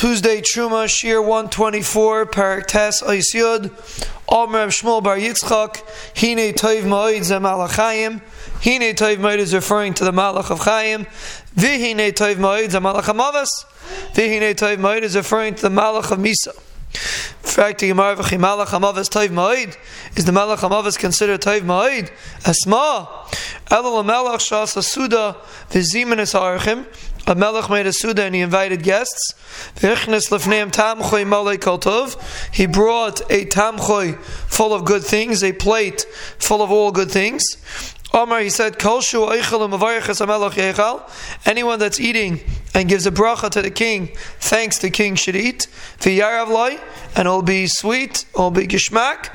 Tuesday Truma Shir 124 Parak Tes Oisyud Omer Shmuel Bar Yitzchak Hine Toiv Moed Zem Malachayim Hine Toiv Moed is referring to the Malach of Chaim Vihine Toiv Moed Zem Malach Amavas Vihine Toiv Moed is referring to the Malach of Misa in fact, the Gemara Malach Hamavas Toiv is the Malach Hamavas considered Toiv Moed? Asma Elul Melach Shas Asuda Vizimenis Archim a melech made a suda and he invited guests. He brought a tamchoy full of good things, a plate full of all good things. Omar, he said, Anyone that's eating and gives a bracha to the king, thanks the king should eat. And it'll be sweet, it'll be gishmak.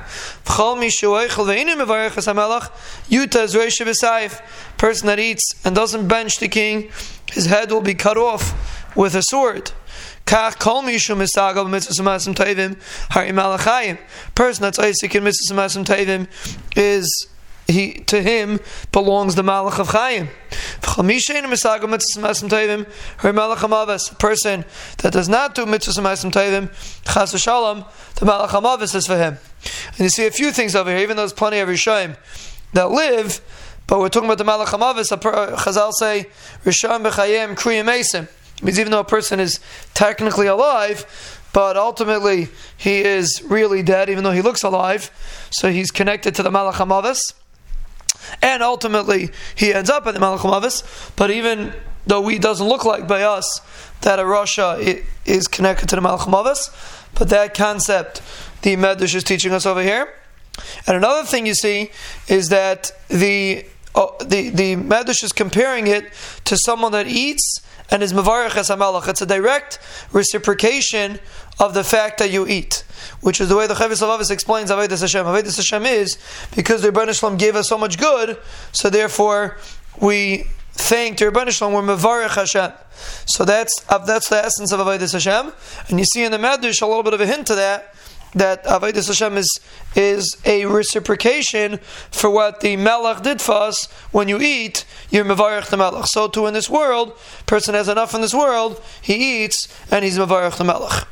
Person that eats and doesn't bench the king, his head will be cut off with a sword. Person that's Isaac in Mitzvah Tevim is he to him belongs the Malach of Chaim. Person that does not do mitzvahs and tevim, chas shalom, the Malach Hamavis is for him. And you see a few things over here, even though there's plenty of Rishayim that live, but we're talking about the Malach Hamavis. Uh, Chazal say Rishon b'chayim kriyim esim. Means even though a person is technically alive, but ultimately he is really dead, even though he looks alive. So he's connected to the Malach Hamavis and ultimately he ends up at the Malach Mavis. But even though he doesn't look like by us that a rasha is connected to the Malach Mavis, but that concept the Medrash is teaching us over here. And another thing you see is that the uh, the the Medrash is comparing it to someone that eats and is mavarich as hamelach. It's a direct reciprocation of the fact that you eat, which is the way the Chovos Halevovos explains Avedis Hashem. Avedis Hashem is because the Ribono Shel Olam gave us so much good, so therefore we thank the Ribono Shel Olam, we're mavarich Hashem. So that's that's the essence of Avedis Hashem, and you see in the Medrash a little bit of a hint to that that Avedis Hashem is is a reciprocation for what the Melech did for us. When you eat, you're Mevarech the Melech. So too in this world, person has enough in this world, he eats and he's Mevarech the Melech.